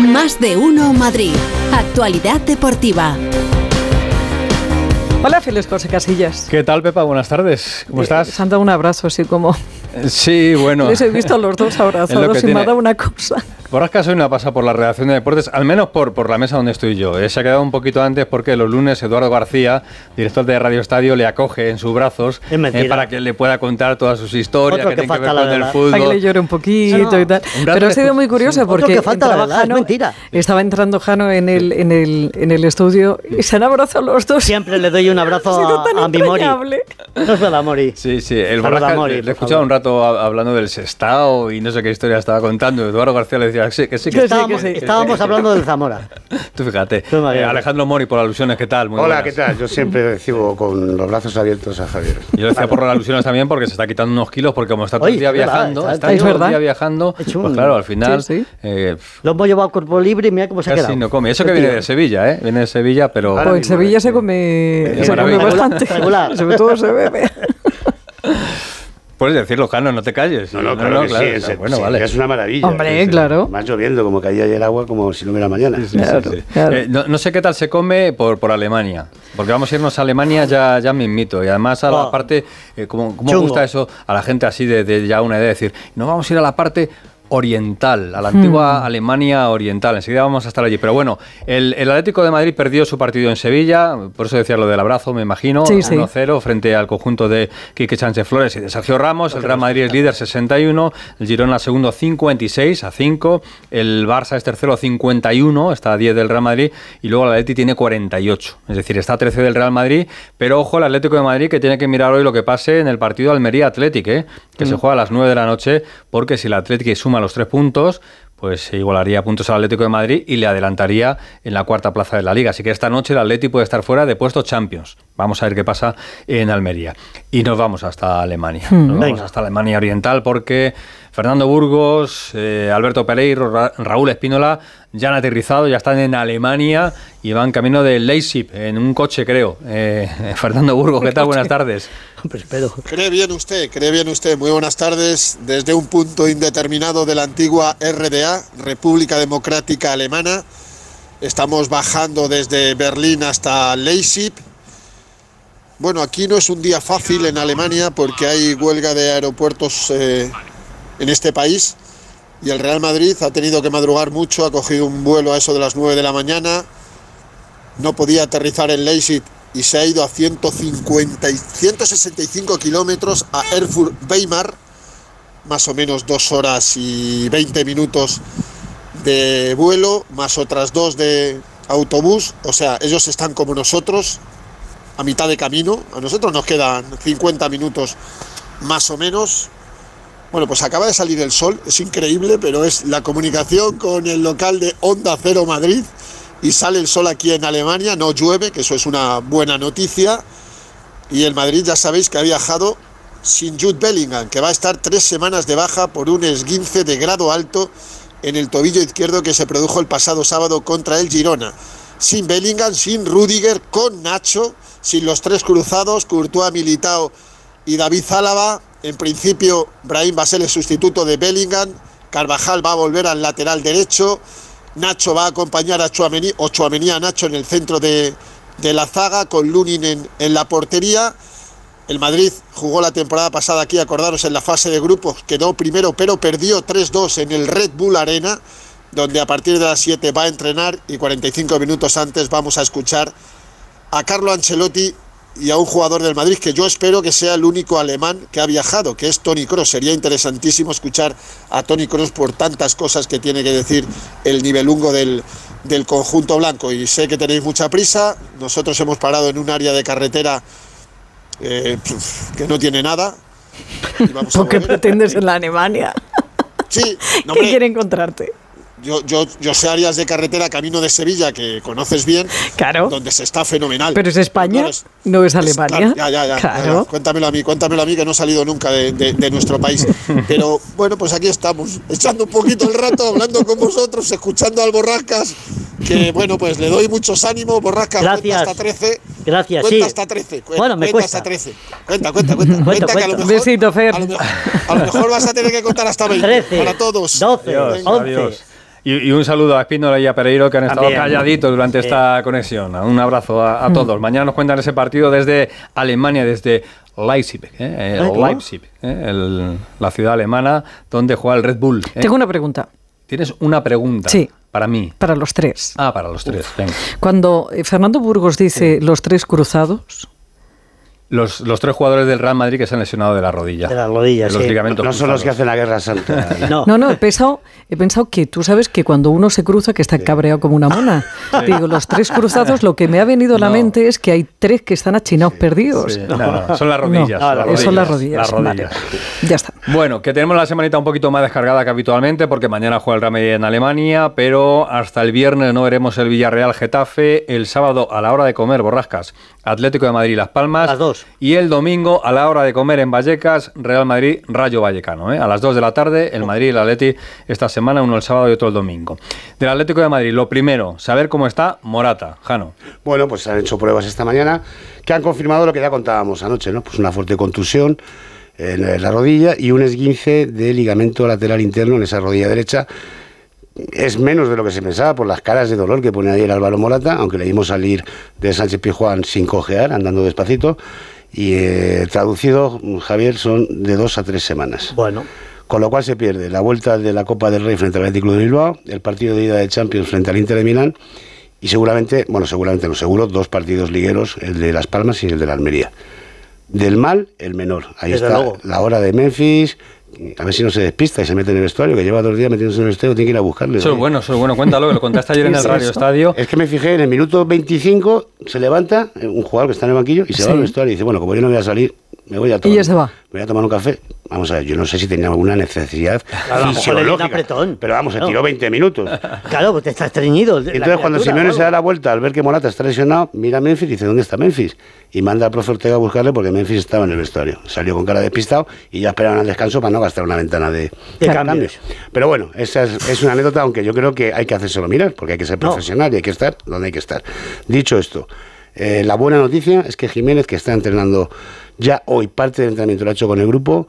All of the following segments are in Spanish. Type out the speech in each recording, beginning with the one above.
Más de uno Madrid. Actualidad deportiva. Hola, Félix José Casillas. ¿Qué tal, Pepa? Buenas tardes. ¿Cómo Eh, estás? Dado un abrazo así como... Sí, bueno. Les he visto a los dos abrazados y me ha dado una cosa. Borrasca hoy no ha pasado por la redacción de deportes, al menos por, por la mesa donde estoy yo. Eh, Se ha quedado un poquito antes porque los lunes Eduardo García, director de Radio Estadio, le acoge en sus brazos Es eh, para que le pueda contar todas sus historias Otro que que tienen que ver falta, con la el fútbol. Para que le llore un poquito No, y tal. un Pero ha sido muy curioso Otro porque que falta, entraba ¿verdad? Es Jano, mentira. estaba entrando Jano en el, en, el, en el estudio y se han abrazado los dos. Siempre le doy un abrazo Ha sido tan a, a mi Mori. No es verdad, Mori. Sí, sí, el Saluda, Borrasca, Mori, le he escuchado favor. un rato a- hablando del Sestao y no sé qué historia estaba contando. Eduardo García le decía que sí, que sí, que Que sí. sí, Estábamos, sí. estábamos hablando del Zamora. Tú fíjate. Tú Eh. Alejandro Mori por alusiones, ¿qué tal? Muy Hola, buenas. ¿qué tal? Yo siempre recibo con los brazos abiertos a Javier. Yo lo decía por las alusiones también porque se está quitando unos kilos porque como está todo el día viajando, está- está es todo el día viajando, pues claro, al final Sí, sí. eh, Lo hemos llevado a cuerpo libre y mira cómo se ha casi quedado. no come. Eso que viene de Sevilla, ¿eh? Viene de Sevilla, pero... Pues en Sevilla se come, se come bastante. Sobre todo se bebe. Puedes decirlo, Jano, no te calles. No, no, claro que sí, es, Bueno, sí, vale. es una maravilla. Hombre, Es- claro. Más lloviendo, como caía ayer agua, como si no hubiera mañana. Sí, Claro, claro. Eh, no, no sé qué tal se come por, por Alemania, porque vamos a irnos a Alemania ya, ya mismito, y además a la Oh. parte, eh, como, como gusta eso a la gente así de, de ya una idea de decir, no vamos a ir a la parte oriental, a la Hmm. antigua Alemania oriental, enseguida vamos a estar allí, pero bueno, el, el Atlético de Madrid perdió su partido en Sevilla, por eso decía lo del abrazo, me imagino, Sí, sí. 1-0 frente al conjunto de Quique Sánchez Flores y de Sergio Ramos, el Real Madrid es líder 61, el Girona segundo 56 a 5, el Barça es tercero 51, está a 10 del Real Madrid y luego el Atleti tiene 48, es decir, está a 13 del Real Madrid, pero ojo el Atlético de Madrid que tiene que mirar hoy lo que pase en el partido Almería Atlético, ¿eh? que se juega a las 9 de la noche, porque si el Atlético suma los tres puntos, pues se igualaría puntos al Atlético de Madrid y le adelantaría en la cuarta plaza de la liga. Así que esta noche el Atlético puede estar fuera de puestos Champions. Vamos a ver qué pasa en Almería. Y nos vamos hasta Alemania. Nos vamos Venga. hasta Alemania Oriental porque Fernando Burgos, eh, Alberto Pereiro, Ra- Raúl Espínola ya han aterrizado, ya están en Alemania y van camino de Leipzig en un coche, creo. Eh, Fernando Burgos, ¿qué tal? Buenas tardes. Hombre, espero. Cree bien usted, cree bien usted. Muy buenas tardes. Desde un punto indeterminado de la antigua RDA, República Democrática Alemana, estamos bajando desde Berlín hasta Leipzig. Bueno, aquí no es un día fácil en Alemania porque hay huelga de aeropuertos eh, en este país y el Real Madrid ha tenido que madrugar mucho, ha cogido un vuelo a eso de las 9 de la mañana, no podía aterrizar en Leipzig y se ha ido a 150 y 165 kilómetros a Erfurt Weimar, más o menos dos horas y 20 minutos de vuelo, más otras dos de autobús. O sea, ellos están como nosotros, a mitad de camino. A nosotros nos quedan 50 minutos más o menos. Bueno, pues acaba de salir el sol, es increíble, pero es la comunicación con el local de Onda Cero Madrid y sale el sol aquí en Alemania, no llueve, que eso es una buena noticia. Y el Madrid ya sabéis que ha viajado sin Jude Bellingham, que va a estar tres semanas de baja por un esguince de grado alto en el tobillo izquierdo que se produjo el pasado sábado contra el Girona. Sin Bellingham, sin Rudiger, con Nacho, sin los tres cruzados, Courtois, Militao y David Zálava. En principio, Brahim va a ser el sustituto de Bellingham. Carvajal va a volver al lateral derecho. Nacho va a acompañar a Chouameni, o Chouameni a Nacho en el centro de, de la zaga, con Lunin en, en la portería. El Madrid jugó la temporada pasada aquí, acordaros, en la fase de grupos, quedó primero, pero perdió 3-2 en el Red Bull Arena, donde a partir de las 7 va a entrenar y 45 minutos antes vamos a escuchar a Carlo Ancelotti y a un jugador del Madrid que yo espero que sea el único alemán que ha viajado, que es Tony Cross. Sería interesantísimo escuchar a Tony Cross por tantas cosas que tiene que decir el nivelungo del, del conjunto blanco. Y sé que tenéis mucha prisa. Nosotros hemos parado en un área de carretera eh, que no tiene nada. Y vamos a ¿Por qué pretendes en la Alemania? Sí, no, ¿Qué quiere encontrarte? Yo, yo, yo sé áreas de carretera camino de Sevilla que conoces bien, Claro. donde se está fenomenal. Pero es España, Claro, es- no es es- Alemania. claro, ya, ya, ya, ya, Claro. ya. Cuéntamelo a mí, cuéntamelo a mí que no he salido nunca de, de- de nuestro país. Pero bueno, pues aquí estamos, echando un poquito el rato, hablando con vosotros, escuchando al Borrascas, que bueno, pues le doy muchos ánimos, Borrascas, cuenta Gracias. hasta 13. Gracias, cuenta sí. hasta 13. cu- Bueno, me cuenta cuesta. hasta 13. Cuenta, cuenta, cuenta. Cuento, cuenta que a lo mejor, Besito, Fer. A lo, mejor, a lo mejor vas a tener que contar hasta 20 13, para todos. 12, Adiós, Venga. 11. adiós. Y, y un saludo a Espínola y a Pereiro que han estado También. calladitos durante Sí. esta conexión. Un abrazo a, a todos. Mañana nos cuentan ese partido desde Alemania, desde Leipzig, ¿eh? ¿Eh? Leipzig, ¿eh? El- la ciudad alemana donde juega el Red Bull. ¿eh? Tengo una pregunta Tienes una pregunta Sí. para mí. para los tres. Ah, para los tres. Venga. Cuando Fernando Burgos dice los tres cruzados, Los, los tres jugadores del Real Madrid que se han lesionado de la rodilla. De las rodillas, De los sí. ligamentos No son los que hacen la guerra santa. No. No, no, he pensado, he pensado que tú sabes que cuando uno se cruza que está cabreado como una mona. Digo, los tres cruzados, lo que me ha venido a la No. mente es que hay tres que están achinados perdidos. Sí, no, no, son las rodillas. No, las son las rodillas. Las rodillas. Vale. Ya está. Bueno, que tenemos la semanita un poquito más descargada que habitualmente, porque mañana juega el Real Madrid en Alemania, pero hasta el viernes no veremos el Villarreal Getafe, el sábado a la hora de comer, borrascas, Atlético de Madrid Las Palmas, Las dos. Y el domingo a la hora de comer en Vallecas, Real Madrid Rayo Vallecano, ¿eh? a las 2 de la tarde, el Madrid y el Atleti esta semana, uno el sábado y otro el domingo. Del Atlético de Madrid, lo primero, saber cómo está Morata, Jano. Bueno, pues han hecho pruebas esta mañana que han confirmado lo que ya contábamos anoche, ¿no? Pues una fuerte contusión en la rodilla y un esguince de ligamento lateral interno en esa rodilla derecha. Es menos de lo que se pensaba por las caras de dolor que pone ayer Álvaro Morata, aunque le dimos salir de Sánchez Pijuán sin cojear, andando despacito. Y eh, traducido, Javier, son de dos a tres semanas. Bueno, Con lo cual se pierde la vuelta de la Copa del Rey frente al Atlético de Bilbao, el partido de ida de Champions frente al Inter de Milán y seguramente, bueno, seguramente no seguro, dos partidos ligueros, el de Las Palmas y el de la Almería. Del mal, el menor. Ahí Desde está luego. la hora de Memphis. A ver si no se despista y se mete en el vestuario, que lleva dos días metiéndose en el vestuario, tiene que ir a buscarle. Eso es ¿no? bueno, eso es bueno, cuéntalo, que lo contaste ayer en el Radio. Estadio. Es que me fijé, en el minuto 25 se levanta eh, un jugador que está en el banquillo y se Sí. va al vestuario y dice, bueno, como yo no voy a salir, me voy a tomar, ya se va. me voy a tomar un café. Vamos a ver, yo no sé si tenía alguna necesidad un fisiológica, apretón. pero vamos, se Claro. tiró 20 minutos. claro, pues te estás estreñido. Y entonces cuando Simeone se da la vuelta al ver que Morata está lesionado, mira a Memphis y dice, ¿dónde está Memphis? Y manda al profe Ortega a buscarle porque Memphis estaba en el vestuario. Salió con cara despistado y ya esperaban al descanso para no gastar una ventana de, De cambios. Pero bueno, esa es, es una anécdota, aunque yo creo que hay que hacérselo mirar, porque hay que ser No. profesional y hay que estar donde hay que estar. Dicho esto, eh, la buena noticia es que Jiménez, que está entrenando ya hoy, parte del entrenamiento lo ha hecho con el grupo,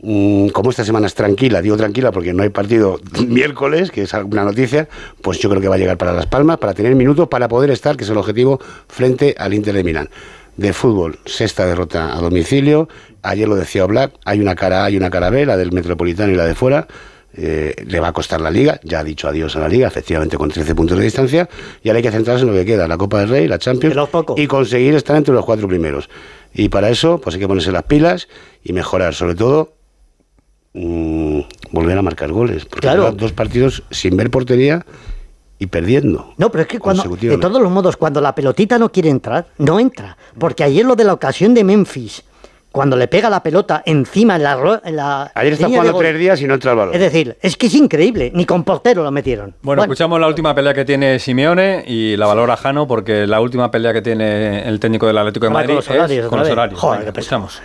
mm, como esta semana es tranquila, digo tranquila porque no hay partido miércoles, que es alguna noticia, pues yo creo que va a llegar para Las Palmas, para tener minutos, para poder estar, que es el objetivo, frente al Inter de Milán. De fútbol, sexta derrota a domicilio, ayer lo decía Black, hay una cara A y una cara B, la del Metropolitano y la de fuera, eh, le va a costar la liga, ya ha dicho adiós a la liga, efectivamente con 13 puntos de distancia, y ahora hay que centrarse en lo que queda, la Copa del Rey, la Champions, y conseguir estar entre los cuatro primeros. Y para eso, pues hay que ponerse las pilas y mejorar, sobre todo, mm, volver a marcar goles, porque Claro. dos partidos sin ver portería y perdiendo. No, pero es que cuando, de todos los modos, cuando la pelotita no quiere entrar, no entra. Porque ayer lo de la ocasión de Memphis, cuando le pega la pelota encima en la... ro- En la Ayer está jugando tres días y no entra el balón. Es decir, es que es increíble, ni con portero lo metieron. Bueno, escuchamos la última pelea que tiene Simeone y la valora Jano porque la última pelea que tiene el técnico del Atlético de Ahora Madrid con los horarios es con los horarios. Joder, Venga, pesado. escuchamos.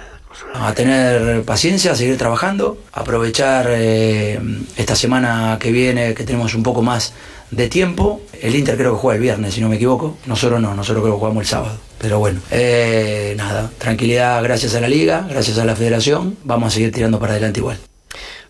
A tener paciencia, a seguir trabajando, aprovechar eh, esta semana que viene que tenemos un poco más de tiempo. El Inter creo que juega el viernes, si no me equivoco. Nosotros no, nosotros creo que jugamos el sábado. Pero bueno, eh, nada, tranquilidad gracias a la liga, gracias a la federación. Vamos a seguir tirando para adelante igual.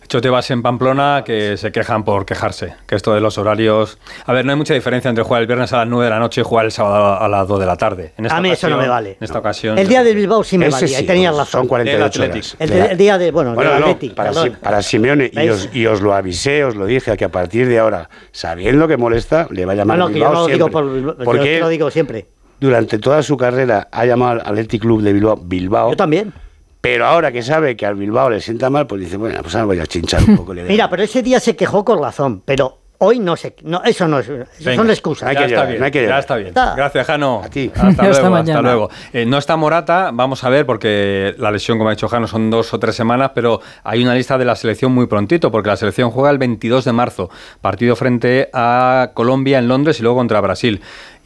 Chotebas en Pamplona que se quejan por quejarse, que esto de los horarios... A ver, no hay mucha diferencia entre jugar el viernes a las 9 de la noche y jugar el sábado a las 2 de la tarde. En esta A mí eso no ocasión- me vale. En esta ocasión... El día del Bilbao sí me Ese valía, sí, y tenías pues, razón. Son 48 Del horas. El, el día de, bueno, Bueno, del no, Atleti, para. Si- para Simeone, y os, y os lo avisé, os lo dije, que a partir de ahora, sabiendo que molesta, le va a llamar No, no, al que yo Bilbao no lo digo siempre. por Bilbao, yo Porque te lo digo siempre. durante toda su carrera ha llamado al Athletic Club de Bilbao Bilbao, Yo también. Pero ahora que sabe que al Bilbao le sienta mal, pues dice, bueno, pues ahora voy a chinchar un poco. Mira, pero ese día se quejó con razón, pero hoy no se... No, eso no es... Eso Venga. son excusas. Hay ya que está bien, no hay que ya está bien. Está. Gracias, Jano. A ti. Hasta luego, hasta luego. Eh, no está Morata, vamos a ver, porque la lesión, como ha dicho Jano, son dos o tres semanas, pero hay una lista de la selección muy prontito, porque la selección juega el 22 de marzo, partido frente a Colombia en Londres y luego contra Brasil.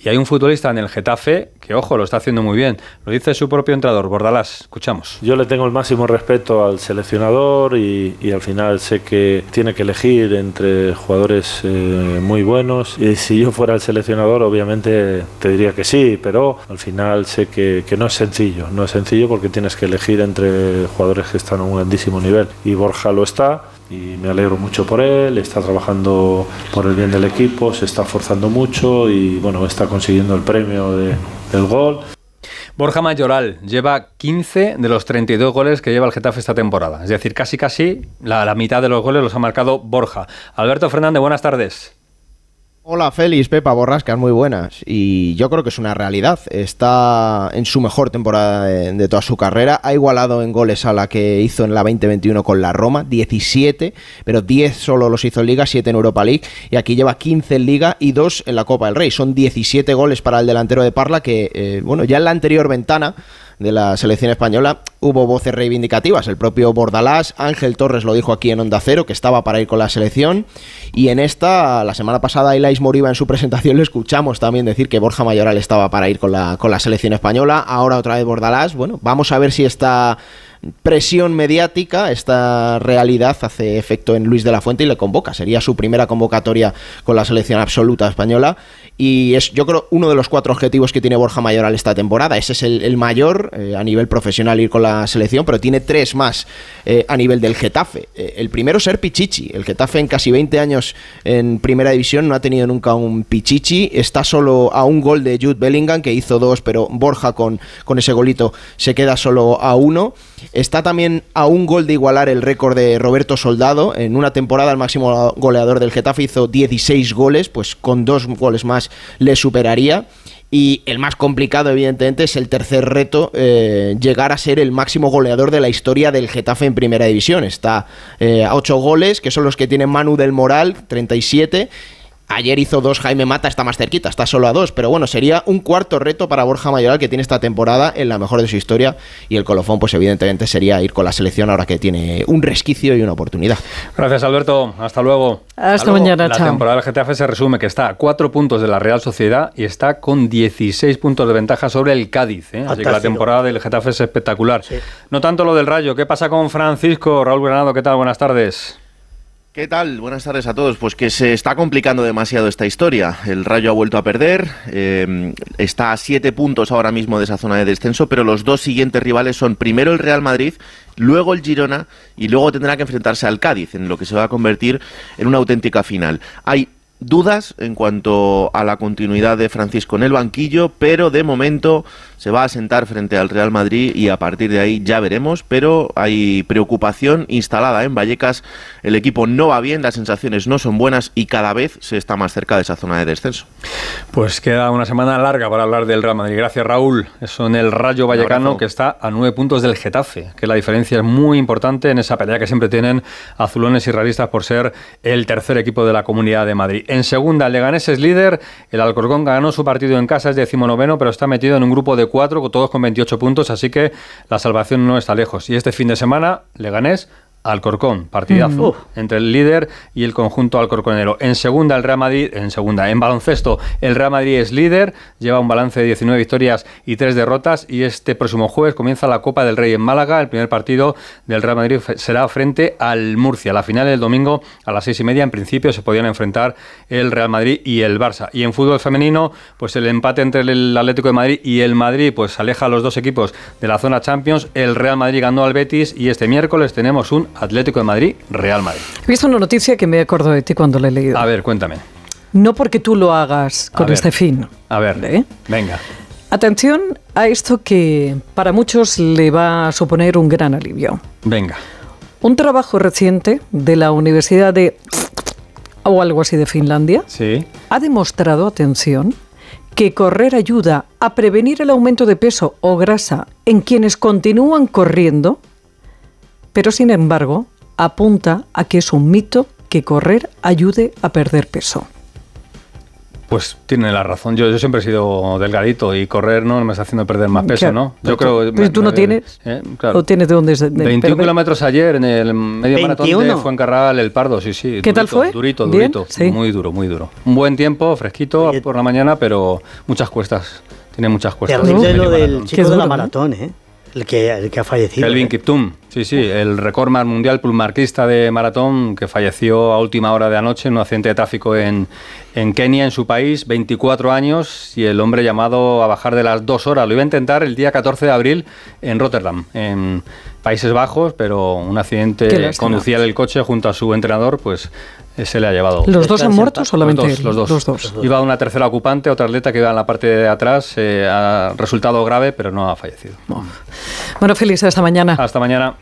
Y hay un futbolista en el Getafe que, ojo, lo está haciendo muy bien. Lo dice su propio entrenador, Bordalás. Escuchamos. Yo le tengo el máximo respeto al seleccionador y, y al final sé que tiene que elegir entre jugadores eh, muy buenos. Y si yo fuera el seleccionador, obviamente te diría que sí, pero al final sé que, que no es sencillo. No es sencillo porque tienes que elegir entre jugadores que están a un grandísimo nivel. Y Borja lo está. Y me alegro mucho por él, está trabajando por el bien del equipo, se está esforzando mucho y bueno, está consiguiendo el premio de, del gol. Borja Mayoral lleva 15 de los 32 goles que lleva el Getafe esta temporada. Es decir, casi casi la, la mitad de los goles los ha marcado Borja. Alberto Fernández, buenas tardes. Hola Félix, Pepa Borrascas, muy buenas. Y yo creo que es una realidad. Está en su mejor temporada de, toda su carrera. Ha igualado en goles a la que hizo en la 2021 con la Roma, 17, pero 10 solo los hizo en Liga, 7 en Europa League. Y aquí lleva 15 en Liga y 2 en la Copa del Rey. Son 17 goles para el delantero de Parla que, eh, bueno, ya en la anterior ventana de la selección española hubo voces reivindicativas. El propio Bordalás, Ángel Torres lo dijo aquí en Onda Cero, que estaba para ir con la selección. Y en esta, la semana pasada, Ilais Moriba en su presentación le escuchamos también decir que Borja Mayoral estaba para ir con la, con la selección española. Ahora otra vez Bordalás. Bueno, vamos a ver si esta presión mediática, esta realidad hace efecto en Luis de la Fuente y le convoca. Sería su primera convocatoria con la selección absoluta española y es yo creo uno de los cuatro objetivos que tiene Borja Mayoral esta temporada. Ese es el, mayor eh, a nivel profesional ir con la selección, pero tiene tres más eh, a nivel del Getafe. Eh, el primero ser Pichichi. El Getafe en casi 20 años en primera división no ha tenido nunca un Pichichi. Está solo a un gol de Jude Bellingham, que hizo dos, pero Borja con, con ese golito se queda solo a uno. Está también a un gol de igualar el récord de Roberto Soldado. En una temporada el máximo goleador del Getafe hizo 16 goles, pues con dos goles más le superaría. Y el más complicado, evidentemente, es el tercer reto, eh, llegar a ser el máximo goleador de la historia del Getafe en Primera División. Está eh, a 8 goles, que son los que tiene Manu del Moral, 37. Ayer hizo dos, Jaime Mata está más cerquita, está solo a dos, pero bueno, sería un cuarto reto para Borja Mayoral que tiene esta temporada en la mejor de su historia y el colofón pues evidentemente sería ir con la selección ahora que tiene un resquicio y una oportunidad. Gracias Alberto, hasta luego. Hasta, hasta luego. mañana, La chao. temporada del Getafe se resume que está a cuatro puntos de la Real Sociedad y está con 16 puntos de ventaja sobre el Cádiz. ¿eh? Así que la temporada del Getafe es espectacular. Sí. No tanto lo del Rayo, ¿qué pasa con Francisco? Raúl Granado, ¿qué tal? Buenas tardes. ¿Qué tal? Buenas tardes a todos. Pues que se está complicando demasiado esta historia. El Rayo ha vuelto a perder, eh, está a siete puntos ahora mismo de esa zona de descenso, pero los dos siguientes rivales son primero el Real Madrid, luego el Girona y luego tendrá que enfrentarse al Cádiz, en lo que se va a convertir en una auténtica final. Hay dudas en cuanto a la continuidad de Francisco en el banquillo, pero de momento se va a sentar frente al Real Madrid y a partir de ahí ya veremos, pero hay preocupación instalada en Vallecas, el equipo no va bien, las sensaciones no son buenas y cada vez se está más cerca de esa zona de descenso. Pues queda una semana larga para hablar del Real Madrid. Gracias Raúl. Eso en el Rayo Vallecano que está a nueve puntos del Getafe, que la diferencia es muy importante en esa pelea que siempre tienen azulones y realistas por ser el tercer equipo de la Comunidad de Madrid. En segunda, el Leganés es líder, el Alcorcón ganó su partido en casa, es decimonoveno, pero está metido en un grupo de cuatro, todos con 28 puntos, así que la salvación no está lejos. Y este fin de semana, Leganés Alcorcón, partidazo uh. entre el líder y el conjunto alcorconero. En segunda el Real Madrid, en segunda, en baloncesto el Real Madrid es líder, lleva un balance de 19 victorias y 3 derrotas y este próximo jueves comienza la Copa del Rey en Málaga. El primer partido del Real Madrid será frente al Murcia. La final del domingo a las seis y media en principio se podían enfrentar el Real Madrid y el Barça. Y en fútbol femenino, pues el empate entre el Atlético de Madrid y el Madrid pues aleja a los dos equipos de la zona Champions. El Real Madrid ganó al Betis y este miércoles tenemos un Atlético de Madrid, Real Madrid. He visto una noticia que me acuerdo de ti cuando la he leído. A ver, cuéntame. No porque tú lo hagas con ver, este fin. A ver, ¿eh? venga. Atención a esto que para muchos le va a suponer un gran alivio. Venga. Un trabajo reciente de la Universidad de... o algo así de Finlandia. Sí. Ha demostrado, atención, que correr ayuda a prevenir el aumento de peso o grasa en quienes continúan corriendo pero sin embargo apunta a que es un mito que correr ayude a perder peso. Pues tiene la razón. Yo, yo siempre he sido delgadito y correr no me está haciendo perder más peso, claro, ¿no? Yo creo. Pero tú no tienes. Eh, claro. ¿O tienes de dónde? De, 21 kilómetros ayer en el medio 21. maratón de Fuencarral, el Pardo, sí, sí. ¿Qué durito, tal fue? Durito, ¿Bien? durito. Sí. Muy duro, muy duro. Un buen tiempo, fresquito Oye. por la mañana, pero muchas cuestas. Tiene muchas cuestas. Terrible lo del chico de la maratón, ¿eh? El que, el que ha fallecido. Kelvin ¿eh? Kiptum, sí, sí, el récord mundial pulmarquista de maratón que falleció a última hora de anoche en un accidente de tráfico en, en Kenia, en su país, 24 años, y el hombre llamado a bajar de las dos horas. Lo iba a intentar el día 14 de abril en Rotterdam, en, Países Bajos, pero un accidente conducía el coche junto a su entrenador, pues eh, se le ha llevado. ¿Los dos han muerto solamente los dos, él? los dos. Los dos. Iba una tercera ocupante, otra atleta que iba en la parte de atrás, eh, ha resultado grave, pero no ha fallecido. Bueno, Félix, hasta mañana. Hasta mañana.